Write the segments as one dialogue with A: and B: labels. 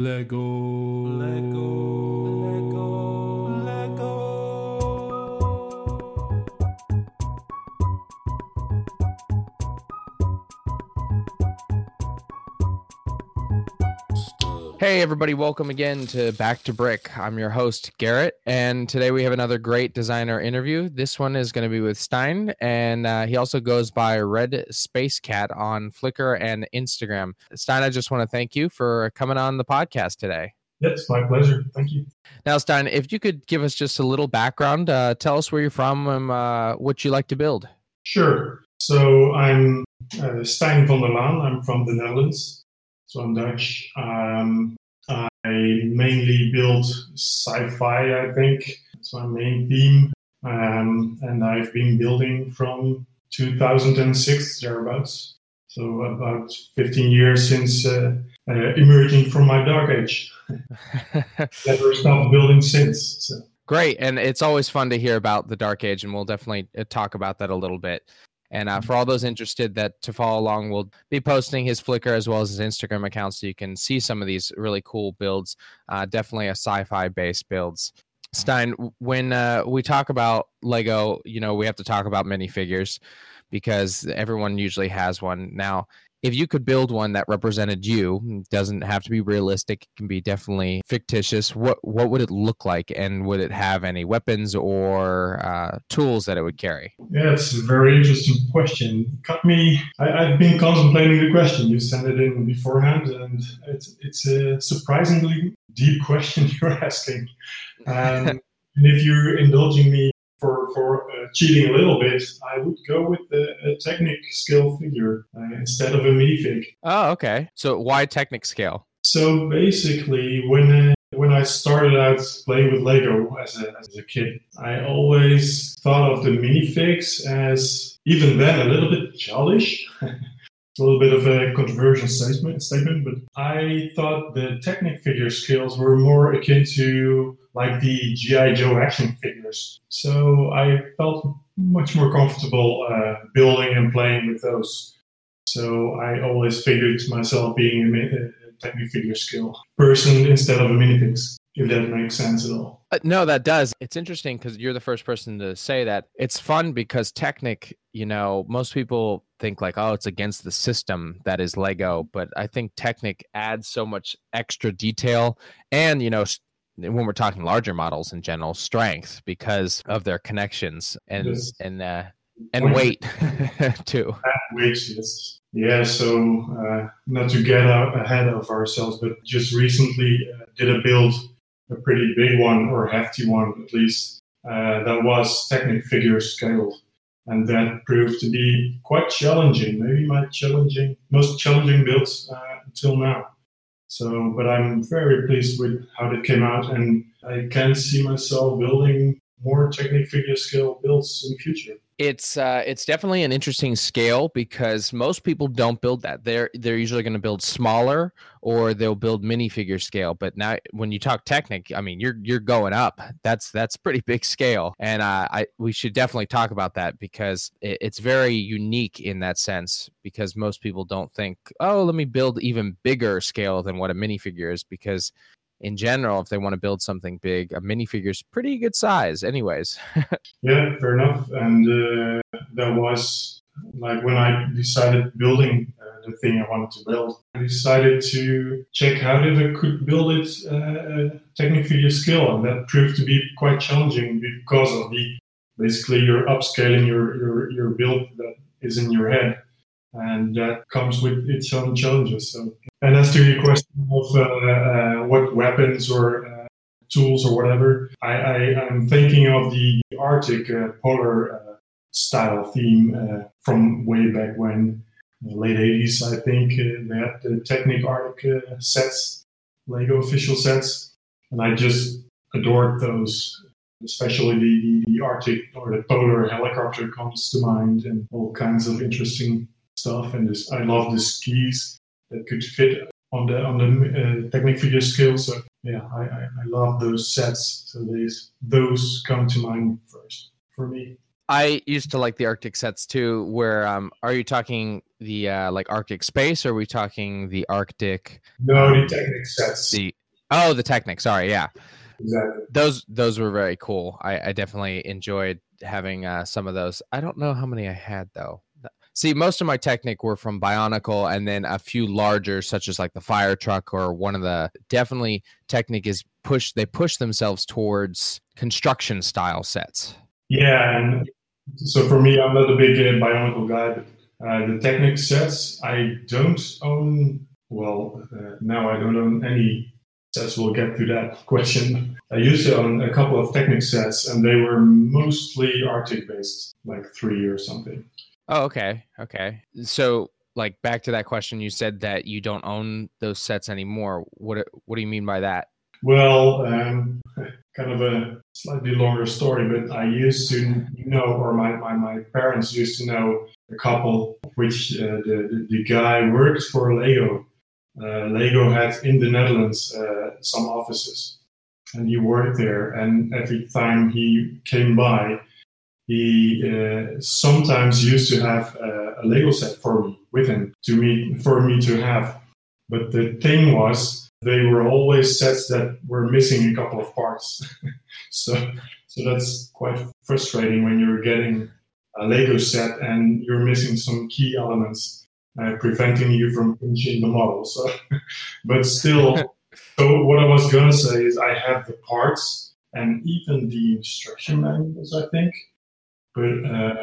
A: Lego. Lego.
B: Hey, everybody, welcome again to Back to Brick. I'm your host, Garrett, and today we have another great designer interview. This one is going to be with Stein, and uh, he also goes by Red Space Cat on Flickr and Instagram. Stein, I just want to thank you for coming on the podcast today.
C: It's my pleasure. Thank you.
B: Now, Stein, if you could give us just a little background, uh, tell us where you're from and uh, what you like to build.
C: Sure. So I'm uh, Stein van der Laan. I'm from the Netherlands. So I'm Dutch. Um, I mainly build sci-fi. I think it's my main theme, um, and I've been building from 2006 thereabouts. So about 15 years since uh, uh, emerging from my dark age. Never stopped building since. So.
B: Great, and it's always fun to hear about the dark age, and we'll definitely uh, talk about that a little bit. And uh, for all those interested that to follow along, we'll be posting his Flickr as well as his Instagram account so you can see some of these really cool builds. Uh, definitely a sci-fi based builds. Stein, when uh, we talk about Lego, you know, we have to talk about minifigures because everyone usually has one. Now, if you could build one that represented you, doesn't have to be realistic, it can be definitely fictitious. What what would it look like, and would it have any weapons or uh, tools that it would carry?
C: Yeah, it's a very interesting question. Cut me. I, have been contemplating the question. You sent it in beforehand, and it's it's a surprisingly deep question you're asking. Um, and if you're indulging me for for uh, cheating a little bit, I would go with the, a Technic scale figure uh, instead of a minifig.
B: Oh, okay. So why Technic scale?
C: So basically, when uh, when I started out playing with Lego as a, as a kid, I always thought of the minifigs as even then a little bit childish. a little bit of a controversial statement, statement, but I thought the Technic figure skills were more akin to like the GI Joe action figures. So I felt much more comfortable uh, building and playing with those. So I always figured myself being a, a Technic figure skill person instead of a minifigs if that makes sense at all.
B: Uh, no, that does. It's interesting because you're the first person to say that. It's fun because Technic, you know, most people think like, oh, it's against the system that is Lego, but I think Technic adds so much extra detail and, you know, when we're talking larger models in general, strength because of their connections and yes. and uh, and weight too.
C: Weight, yes. Yeah, so uh, not to get out ahead of ourselves, but just recently uh, did a build a pretty big one or hefty one at least uh, that was Technic figure scaled and that proved to be quite challenging maybe my challenging most challenging builds uh, until now so but i'm very pleased with how that came out and i can see myself building more Technic figure scale builds in the future
B: it's uh, it's definitely an interesting scale because most people don't build that. They're they're usually going to build smaller or they'll build minifigure scale. But now, when you talk Technic, I mean, you're you're going up. That's that's pretty big scale, and uh, I we should definitely talk about that because it, it's very unique in that sense. Because most people don't think, oh, let me build even bigger scale than what a minifigure is, because in general, if they want to build something big, a minifigure is pretty good size, anyways.
C: yeah, fair enough. And uh, that was like when I decided building uh, the thing I wanted to build, I decided to check how if I could build it uh, Technic figure skill, and that proved to be quite challenging because of the basically you're upscaling your your your build that is in your head and that comes with its own challenges. So, and as to your question of uh, uh, what weapons or uh, tools or whatever, I, am thinking of the Arctic uh, polar uh, style theme uh, from way back when, late 80s, I think. they had the Technic Arctic sets, Lego official sets, and I just adored those especially the, the, Arctic or the polar helicopter comes to mind and all kinds of interesting stuff, and this, I love the skis that could fit on the on the uh, Technic figure scale. So yeah, I, I, I love those sets. So these those come to mind first for me.
B: I used to like the Arctic sets too. Where um, are you talking the uh, like Arctic space, or are we talking the Arctic?
C: No, the Technic sets.
B: The oh, the Technic. Sorry, yeah,
C: Exactly.
B: those those were very cool. I, I definitely enjoyed having uh, some of those. I don't know how many I had though. See, most of my Technic were from Bionicle, and then a few larger, such as like the fire truck or one of the. Definitely, Technic is push. They push themselves towards construction style sets.
C: Yeah, and so for me, I'm not a big uh, Bionicle guy, but uh, the Technic sets, I don't own. Well, uh, now I don't own any sets. We'll get to that question. I used to own a couple of Technic sets, and they were mostly Arctic based, like three or something.
B: Oh, okay, okay. So, like back to that question, you said that you don't own those sets anymore. What What do you mean by that?
C: Well, um, kind of a slightly longer story, but I used to know, or my, my, my parents used to know a couple, which uh, the, the, guy worked for Lego. Uh, Lego had in the Netherlands uh, some offices, and he worked there. And every time he came by, he uh, sometimes used to have a, a Lego set for me with him to me for me to have. But the thing was, they were always sets that were missing a couple of parts. so, so that's quite frustrating when you're getting a Lego set and you're missing some key elements, uh, preventing you from finishing the model. So, but still, so what I was gonna say is I have the parts and even the instruction manuals, I think. But uh,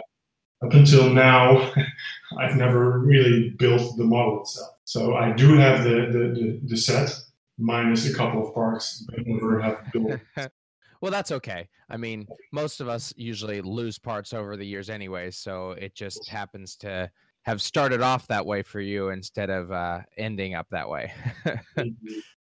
C: up until now, I've never really built the model itself. So I do have the, the, the, the set, minus a couple of parts, but never have built.
B: well, that's okay. I mean, most of us usually lose parts over the years anyway, so it just happens to have started off that way for you instead of uh, ending up that way.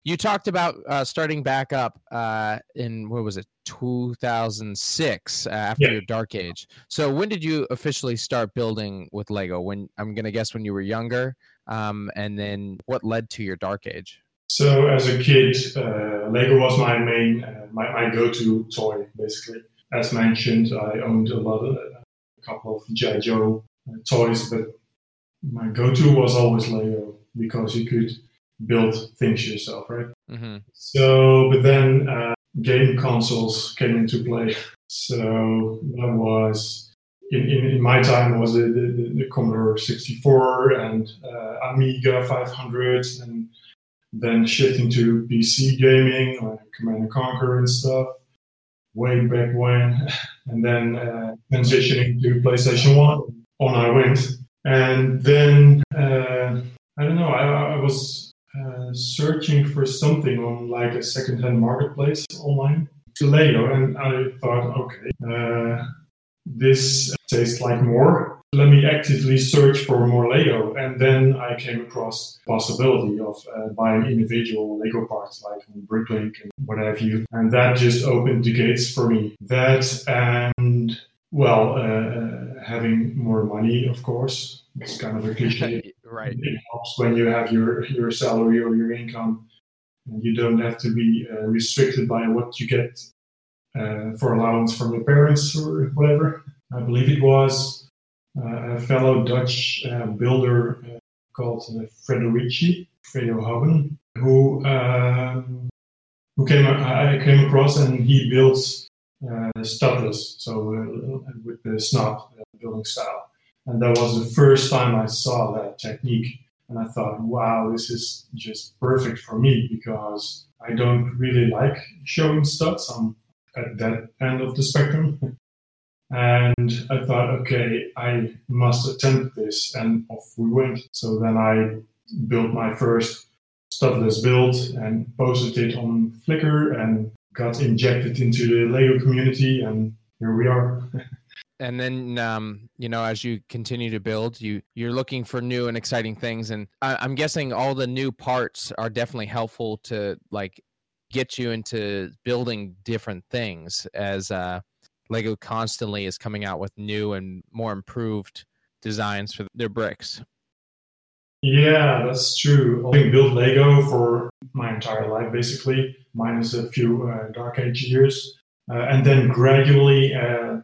B: you talked about uh, starting back up uh, in what was it 2006 uh, after
C: Yeah.
B: your dark age so when did you officially start building with lego when i'm gonna guess when you were younger um, and then what led to your dark age
C: So as a kid, uh, Lego was my main, uh, my, my go-to toy, basically. As mentioned, I owned a lot of, a couple of GI Joe uh, toys, but my go-to was always Lego because you could build things yourself, right?
B: mm-hmm.
C: So, but then uh, game consoles came into play. So that was in, in, in my time was the, the, the Commodore 64 and uh, Amiga 500, and then shifting to PC gaming like Command and Conquer and stuff. Way back when, and then uh, transitioning to PlayStation One. On I went, and then uh, I don't know. I, I was uh, searching for something on like a second-hand marketplace online to Lego, and I thought, okay, uh, this tastes like more. Let me actively search for more Lego, and then I came across possibility of uh, buying individual Lego parts like Bricklink and what have you, and that just opened the gates for me. That and well, uh, having more money, of course, it's kind of a cliche.
B: Right.
C: It helps when you have your your salary or your income and you don't have to be uh, restricted by what you get uh, for allowance from your parents or whatever. I believe it was uh, a fellow dutch uh, builder uh, called uh, frederici Fredo Haben, who um, who came I came across and he builds uh, studless so uh, with the SNOT uh, building style and that was the first time I saw that technique. And I thought, wow, this is just perfect for me because I don't really like showing studs. I'm at that end of the spectrum. And I thought, okay, I must attempt this. And off we went. So then I built my first studless build and posted it on Flickr and got injected into the Lego community. And here we are.
B: and then um, you know as you continue to build you you're looking for new and exciting things and I, i'm guessing all the new parts are definitely helpful to like get you into building different things as uh, lego constantly is coming out with new and more improved designs for their bricks
C: Yeah, that's true. I've been built Lego for my entire life, basically, minus a few uh, Dark Age years. Uh, and then gradually, uh,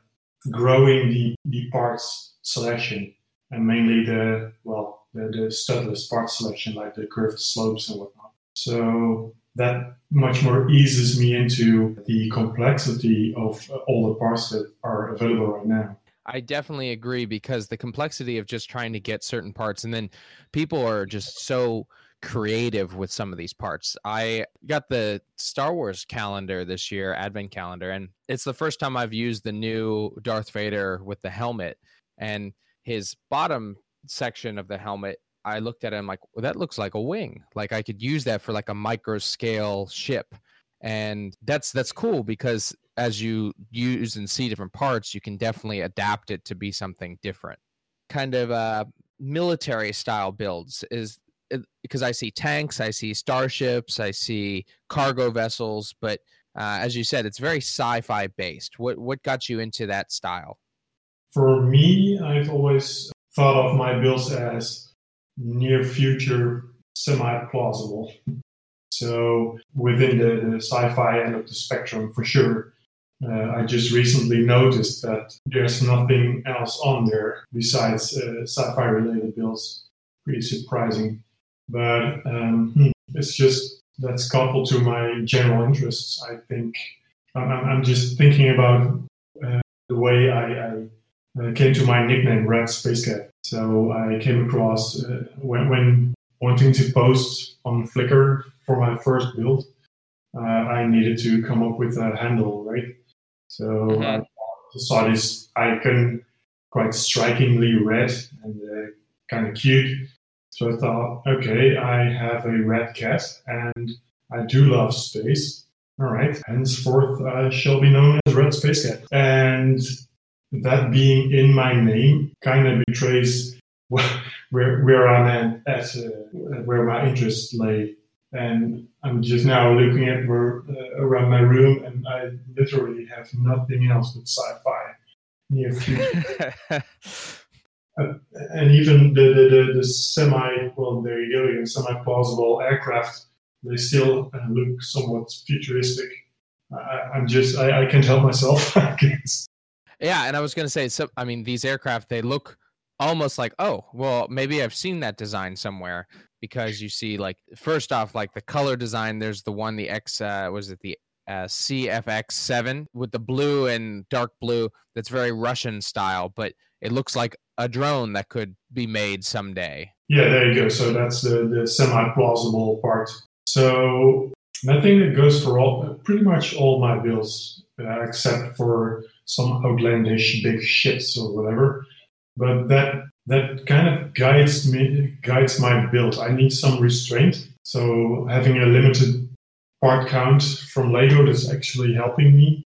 C: growing the, the parts selection and mainly the well the, the studless part selection like the curved slopes and whatnot. So that much more eases me into the complexity of all the parts that are available right now.
B: I definitely agree because the complexity of just trying to get certain parts and then people are just so creative with some of these parts. I got the Star Wars calendar this year, advent calendar, and it's the first time I've used the new Darth Vader with the helmet and his bottom section of the helmet. I looked at it, I'm like, well, that looks like a wing. Like I could use that for like a micro scale ship. And that's that's cool because as you use and see different parts, you can definitely adapt it to be something different. Kind of uh military style builds is because I see tanks, I see starships, I see cargo vessels, but uh, as you said, it's very sci-fi based. What what got you into that style?
C: For me, I've always thought of my builds as near future semi plausible. So within the, the sci-fi end of the spectrum, for sure. Uh, I just recently noticed that there's nothing else on there besides uh, sci-fi related builds. Pretty surprising but um, hmm, it's just that's coupled to my general interests. I think I'm, I'm just thinking about uh, the way I, I uh, came to my nickname, Red Space Cat. So I came across uh, when, when wanting to post on Flickr for my first build, uh, I needed to come up with a handle, right? So mm-hmm. I saw this icon quite strikingly red and uh, kind of cute. So I thought, okay, I have a red cat and I do love space. All right, henceforth I shall be known as Red Space Cat. And that being in my name kind of betrays where where I'm at, at uh, where my interest lay. And I'm just now looking at where uh, around my room, and I literally have nothing else but sci-fi near future. Uh, and even the, the, the, the, semi, well, there you go again, semi plausible aircraft, they still uh, look somewhat futuristic. I, am just, I, I can't help myself, I guess.
B: Yeah, and I was going to say, so, I mean, these aircraft, they look almost like, oh, well, maybe I've seen that design somewhere because you see, like, first off, like the color design, there's the one, the X, uh, was it the uh, CFX7 with the blue and dark blue that's very Russian style, but it looks like a drone that could be made someday.
C: Yeah, there you go. So that's the, the semi plausible part. So I think that goes for all pretty much all my builds, uh, except for some outlandish big ships or whatever. But that that kind of guides me guides my build. I need some restraint. So having a limited part count from Lego is actually helping me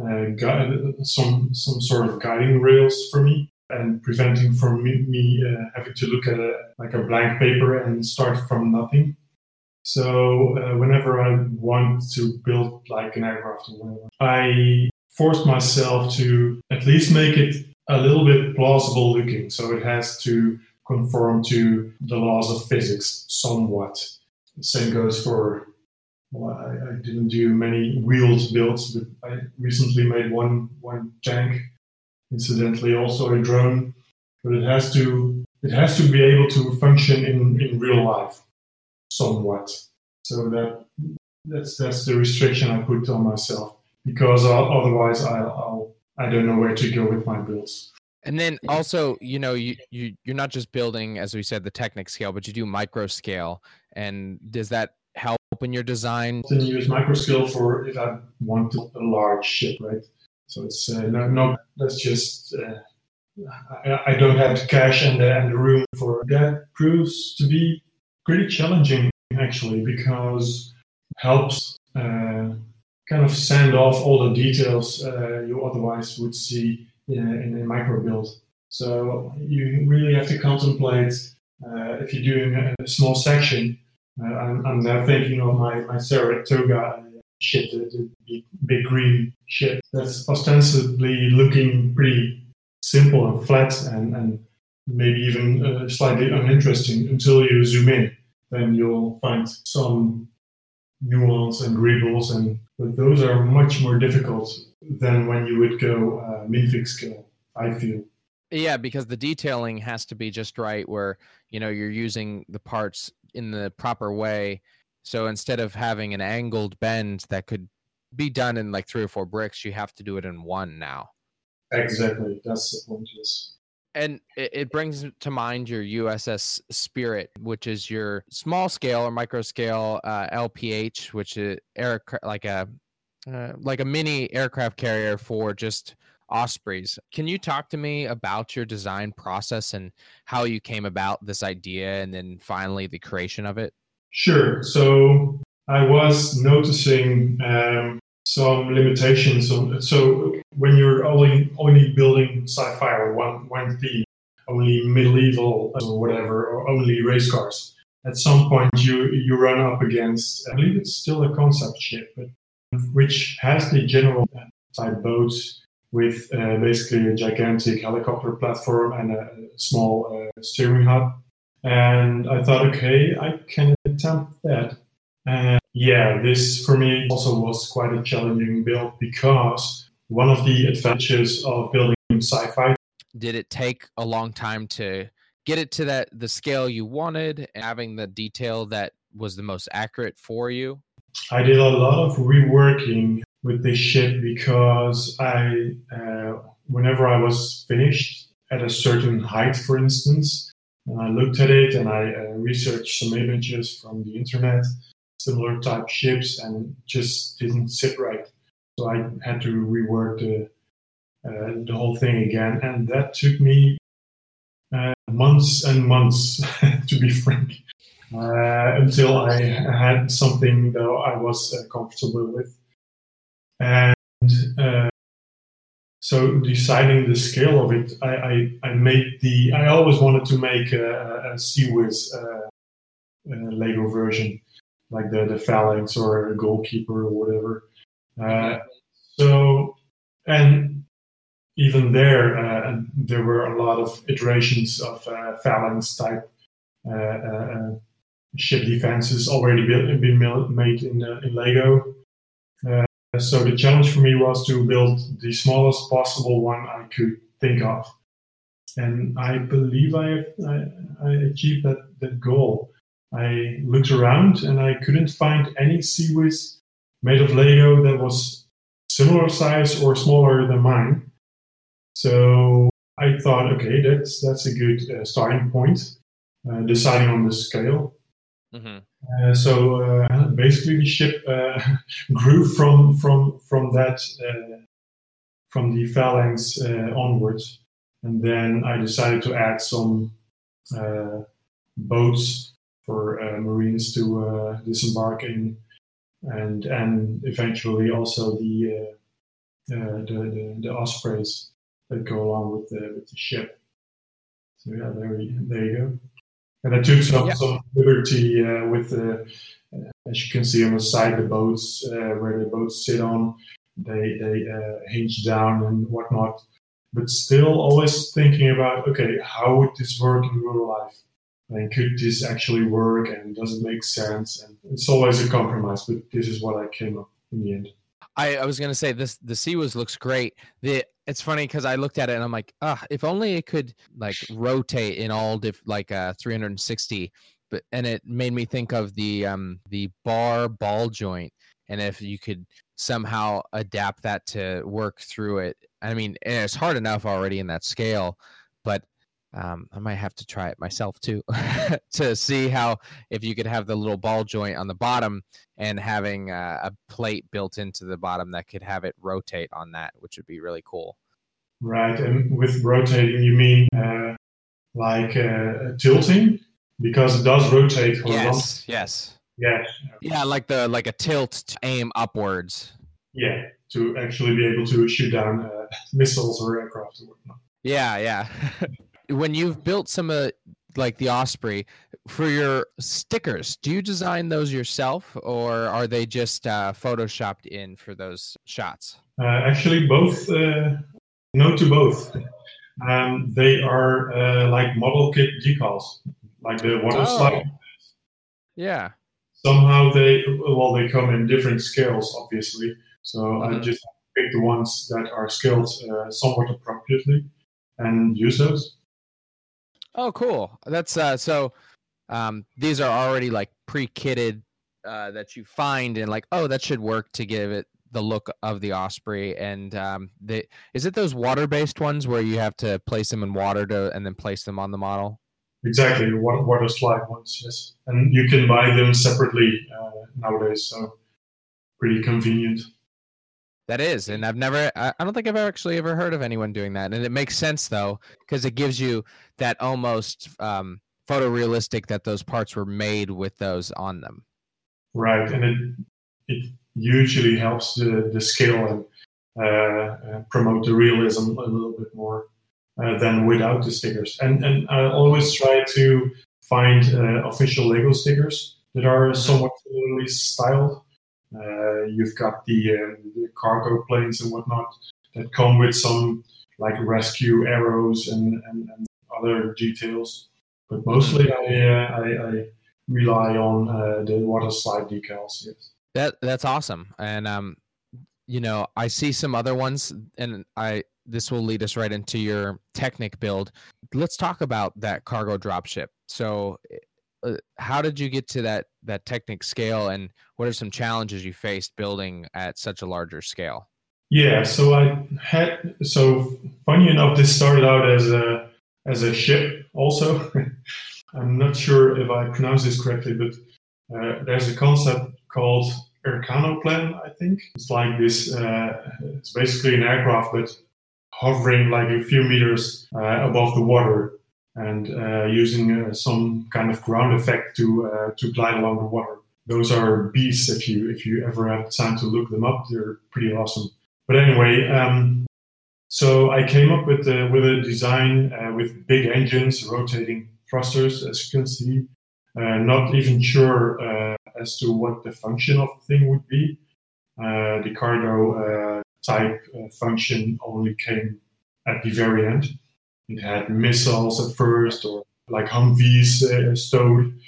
C: uh, guide, some some sort of guiding rails for me and preventing from me, me uh, having to look at a like a blank paper and start from nothing. So uh, whenever I want to build like an aircraft I force myself to at least make it a little bit plausible looking. So it has to conform to the laws of physics somewhat. Same goes for well, I, I, didn't do many wheeled builds, but I recently made one one tank incidentally also a drone, but it has to it has to be able to function in, in real life somewhat. So that that's that's the restriction I put on myself because otherwise I'll, I'll I don't know where to go with my builds.
B: And then also, you know, you, you you're not just building, as we said, the Technic scale, but you do micro scale. And does that help in your design?
C: Then use micro scale for if I want a large ship, right? So it's uh, no, no, that's just uh, I, I, don't have the cash and the, and the room for that. Proves to be pretty challenging actually because helps uh, kind of send off all the details uh, you otherwise would see in a, in a micro build. So you really have to contemplate uh, if you're doing a, small section. Uh, I'm, I'm, now thinking of my, my Saratoga ship, the, the big green ship that's ostensibly looking pretty simple and flat and, and maybe even uh, slightly uninteresting until you zoom in. Then you'll find some nuance and wriggles and but those are much more difficult than when you would go uh, minifig scale. I feel.
B: Yeah, because the detailing has to be just right where, you know, you're using the parts in the proper way. So instead of having an angled bend that could be done in like three or four bricks, you have to do it in one now.
C: Exactly. That's the point. Yes.
B: And it, brings to mind your USS Spirit, which is your small scale or micro scale uh, LPH, which is air like a uh, like a mini aircraft carrier for just Ospreys. Can you talk to me about your design process and how you came about this idea and then finally the creation of it?
C: Sure. So I was noticing um, some limitations on. So when you're only only building sci-fi or one one theme, only medieval or whatever, or only race cars, at some point you you run up against. I believe it's still a concept ship, but which has the general type boat with uh, basically a gigantic helicopter platform and a small uh, steering hub. And I thought, okay, I can attempt that. And yeah, this for me also was quite a challenging build because one of the advantages of building sci-fi.
B: Did it take a long time to get it to that the scale you wanted, having the detail that was the most accurate for you?
C: I did a lot of reworking with this ship because I, uh, whenever I was finished at a certain height, for instance, and I looked at it and I uh, researched some images from the internet, similar type ships, and just didn't sit right. So I had to rework the uh, the whole thing again, and that took me uh, months and months, to be frank, uh, until I had something that I was uh, comfortable with. And uh, so deciding the scale of it, I, I, I, made the, I always wanted to make a, a CIWS uh, Lego version, like the, the phalanx or a goalkeeper or whatever. Uh, so, and even there, uh, there were a lot of iterations of uh, phalanx type uh, uh, ship defenses already built, been made in, in Lego. So the challenge for me was to build the smallest possible one I could think of. And I believe I, I, I achieved that, that goal. I looked around and I couldn't find any CIWS made of Lego that was similar size or smaller than mine. So I thought, okay, that's that's a good uh, starting point. Uh, deciding on the scale. Mm-hmm. Uh, so uh, basically, the ship uh, grew from from from that from the phalanx onwards, and then I decided to add some boats for marines to disembark in, and and eventually also the the, the, the ospreys that go along with the with the ship. So yeah, there, we, there you go. And I took some, yeah. some liberty uh, with the, uh, as you can see on the side, the boats uh, where the boats sit on, they they uh, hinge down and whatnot. But still, always thinking about okay, how would this work in real life? And could this actually work? And does it make sense? And it's always a compromise. But this is what I came up in the end.
B: I, I was gonna say this the CIWS looks great. The it's funny because I looked at it and I'm like, ah, if only it could like rotate in all diff like uh 360. But and it made me think of the um the bar ball joint. And if you could somehow adapt that to work through it. I mean, it's hard enough already in that scale, but um, I might have to try it myself too to see how if you could have the little ball joint on the bottom and having uh, a plate built into the bottom that could have it rotate on that, which would be really cool.
C: Right, and with rotating, you mean uh, like uh, tilting because it does rotate.
B: Yes, yes,
C: yes,
B: yeah, like the like a tilt to aim upwards.
C: Yeah, to actually be able to shoot down uh, missiles or aircraft or whatnot.
B: Yeah, yeah. when you've built some of like the Osprey for your stickers, do you design those yourself or are they just uh, photoshopped in for those shots?
C: Uh, actually, both. Uh, no to both. Um, they are uh, like model kit decals, like the water oh. slide.
B: Yeah.
C: somehow they well they come in different scales, obviously. So I
B: Mhm.
C: just pick the ones that are scaled uh, somewhat appropriately and use those.
B: Oh, cool. That's uh so um these are already like pre-kitted uh that you find and like, oh, that should work to give it the look of the Osprey and um the is it those water-based ones where you have to place them in water to and then place them on the model?
C: Exactly, water, slide ones, yes. And you can buy them separately uh, nowadays, so pretty convenient.
B: That is, and I've never I, don't think I've actually ever heard of anyone doing that. And it makes sense though, because it gives you that almost um photorealistic that those parts were made with those on them.
C: Right, and it it usually helps the, the scale and uh, uh, promote the realism a little bit more uh, than without the stickers. And and I always try to find uh, official Lego stickers that are somewhat similarly styled. Uh, you've got the, uh, the cargo planes and whatnot that come with some like rescue arrows and, and, and other details. But mostly I, uh, I, I rely on the water slide decals. Yes.
B: That that's awesome. And um you know, I see some other ones and I this will lead us right into your Technic build. Let's talk about that cargo dropship. So uh, how did you get to that that Technic scale and what are some challenges you faced building at such a larger scale?
C: Yeah, so I had so funny enough, this started out as a as a ship. Also, I'm not sure if I pronounce this correctly, but uh, there's a concept called Ekranoplan. I think it's like this. Uh, it's basically an aircraft, but hovering like a few meters uh, above the water and uh, using uh, some kind of ground effect to uh, to glide along the water. Those are beasts. If you if you ever have time to look them up, they're pretty awesome. But anyway, um, so I came up with a, with a design uh, with big engines, rotating thrusters, as you can see. Uh, not even sure uh, as to what the function of the thing would be. Uh, the cargo uh, type uh, function only came at the very end. It had missiles at first, or like Humvees uh, stowed,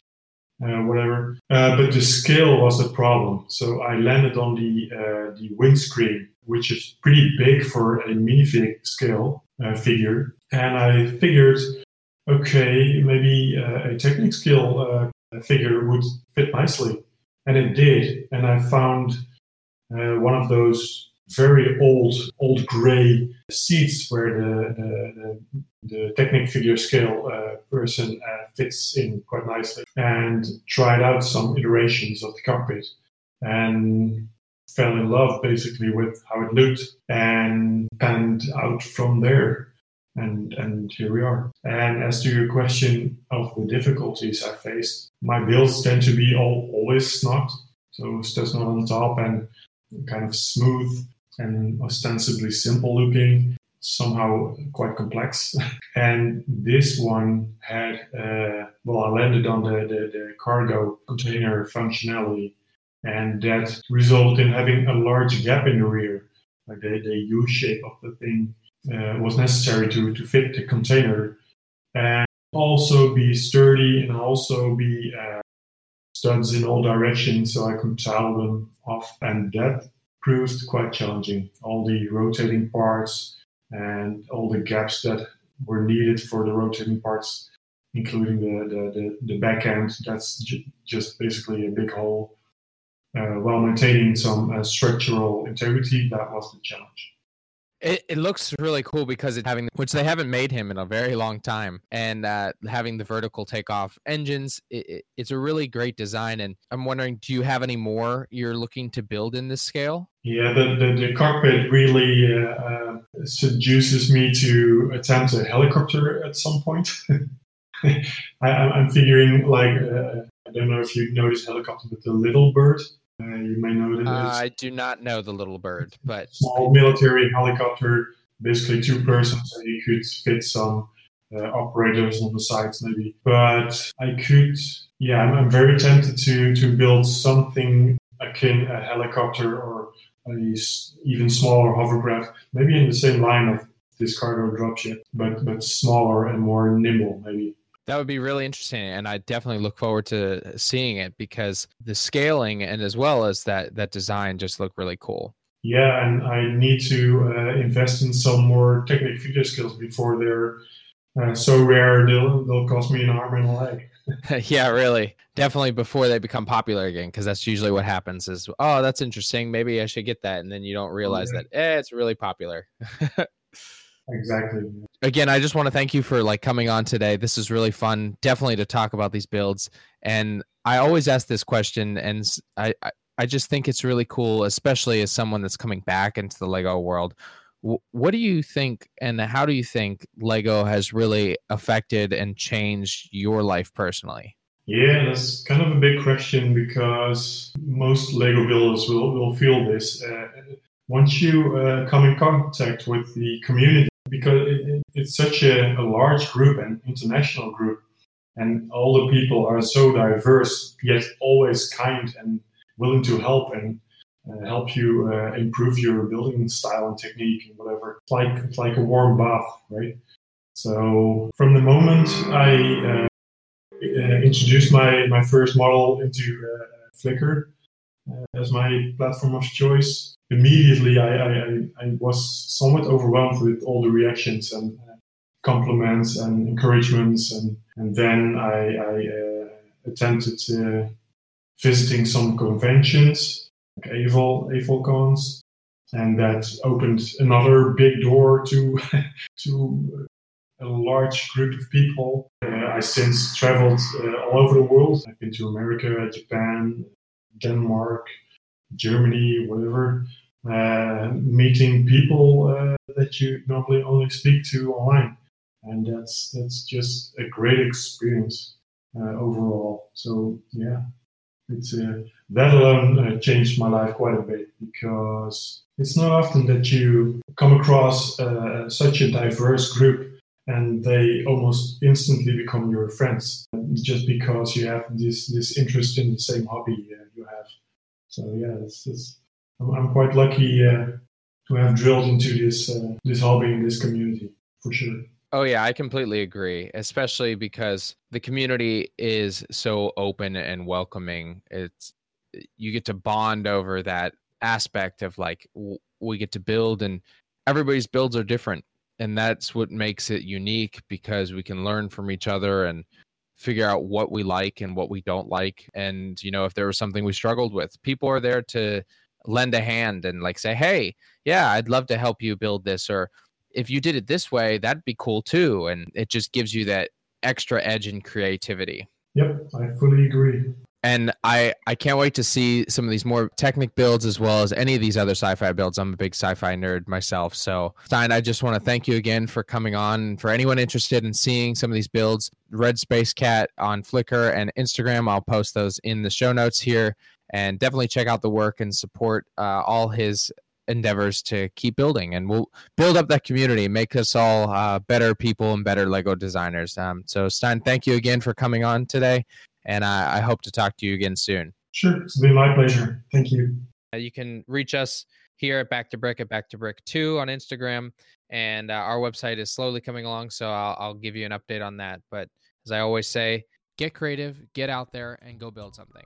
C: uh, whatever. Uh, but the scale was the problem. So I landed on the uh, the windscreen, which is pretty big for a minifig scale uh, figure, and I figured, okay, maybe uh, a Technic scale uh, figure would fit nicely, and it did. And I found one of those very old, old gray seats where the the, the, Technic figure scale uh, person uh, fits in quite nicely, and tried out some iterations of the cockpit, and fell in love basically with how it looked, and panned out from there. And and here we are. And as to your question of the difficulties I faced, my builds tend to be all, always snug, so stuff's not on top and kind of smooth and ostensibly simple looking, somehow quite complex. and this one had, uh, well, I landed on the, the, the cargo container functionality, and that resulted in having a large gap in the rear. Like the, the U shape of the thing uh, was necessary to, to fit the container and also be sturdy and also be uh, studs in all directions so I could towel them off. And that proved quite challenging. All the rotating parts and all the gaps that were needed for the rotating parts, including the, the, the, the back end, that's ju- just basically a big hole. Uh, while maintaining some uh, structural integrity, that was the challenge.
B: It, it looks really cool because it's having which they haven't made him in a very long time, and uh, having the vertical takeoff engines. It, it, it's a really great design, and I'm wondering, do you have any more you're looking to build in this scale?
C: Yeah, the, the, the cockpit really uh, uh, seduces me to attempt a helicopter at some point. I, I'm I'm figuring like uh, I don't know if you this helicopter, but the Little Bird. Uh, you may know it.
B: Uh, I do not know the little bird, but
C: small military helicopter, basically two persons, and you could fit some uh, operators on the sides maybe. But I could, yeah, I'm, I'm very tempted to to build something akin a helicopter or a even smaller hovercraft, maybe in the same line of this cargo dropship, but but smaller and more nimble maybe.
B: That would be really interesting, and I definitely look forward to seeing it because the scaling and as well as that that design just look really cool.
C: Yeah, and I need to uh, invest in some more technical video skills before they're uh, so rare they'll they'll cost me an arm and a leg.
B: yeah, really. Definitely before they become popular again, because that's usually what happens is, oh, that's interesting. Maybe I should get that. And then you don't realize
C: Yeah.
B: that, eh, it's really popular.
C: Exactly.
B: again, I just want to thank you for like coming on today. This is really fun, definitely to talk about these builds. And I always ask this question, and I I just think it's really cool, especially as someone that's coming back into the Lego world. Wh- What do you think, and how do you think Lego has really affected and changed your life personally?
C: Yeah, that's kind of a big question because most Lego builders will, will feel this. Uh, once you uh, come in contact with the community, because it, it- it's such a, a large group and international group, and all the people are so diverse, yet always kind and willing to help and uh, help you uh, improve your building style and technique and whatever. It's like, it's like a warm bath, right? So from the moment I uh, uh, introduced my, my first model into uh, Flickr as my platform of choice. Immediately, I, I, I- was somewhat overwhelmed with all the reactions and uh, compliments and encouragements, and, and then I, I uh, attempted uh, visiting some conventions, like AFOL, and that opened another big door to to a large group of people. Uh, I since traveled uh, all over the world. I've been to America, Japan, Denmark, Germany, whatever, uh, meeting people uh, that you normally only speak to online, and that's that's just a great experience uh, overall. So yeah, it's uh, that alone uh, changed my life quite a bit because it's not often that you come across uh, such a diverse group and they almost instantly become your friends just because you have this this interest in the same hobby you have. So yeah, it's, it's, I'm, I'm quite lucky uh, to have drilled into this uh, this hobby and this community for sure.
B: Oh yeah, I completely agree, especially because the community is so open and welcoming. It's you get to bond over that aspect of like w- we get to build and everybody's builds are different and that's what makes it unique because we can learn from each other and figure out what we like and what we don't like. And you know if there was something we struggled with people are there to lend a hand and like say hey yeah i'd love to help you build this or if you did it this way that'd be cool too. And it just gives you that extra edge in creativity.
C: Yep, I fully agree.
B: And I I can't wait to see some of these more technic builds as well as any of these other sci-fi builds. I'm a big sci-fi nerd myself. So Stein, I just want to thank you again for coming on. For anyone interested in seeing some of these builds, Red Space Cat on Flickr and Instagram, I'll post those in the show notes here. And definitely check out the work and support uh, all his endeavors to keep building and we'll build up that community make us all uh, better people and better lego designers um, so stein thank you again for coming on today and I, I hope to talk to you again soon.
C: Sure, it's been my pleasure. Thank you.
B: Uh, You can reach us here at Back to Brick at Back to Brick 2 on Instagram, and uh, our website is slowly coming along, so I'll, I'll give you an update on that. But as I always say, get creative, get out there, and go build something.